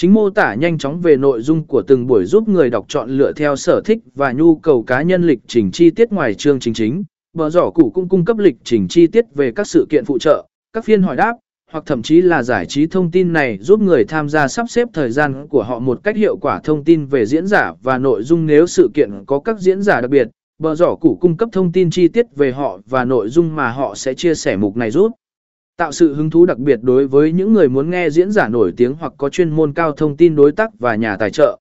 Chính mô tả nhanh chóng về nội dung của từng buổi giúp người đọc chọn lựa theo sở thích và nhu cầu cá nhân lịch trình chi tiết ngoài chương trình chính. Bờ giỏ củ cũng cung cấp lịch trình chi tiết về các sự kiện phụ trợ, các phiên hỏi đáp, hoặc thậm chí là giải trí thông tin này giúp người tham gia sắp xếp thời gian của họ một cách hiệu quả thông tin về diễn giả và nội dung nếu sự kiện có các diễn giả đặc biệt. Bờ giỏ củ cung cấp thông tin chi tiết về họ và nội dung mà họ sẽ chia sẻ mục này giúp tạo sự hứng thú đặc biệt đối với những người muốn nghe diễn giả nổi tiếng hoặc có chuyên môn cao thông tin đối tác và nhà tài trợ.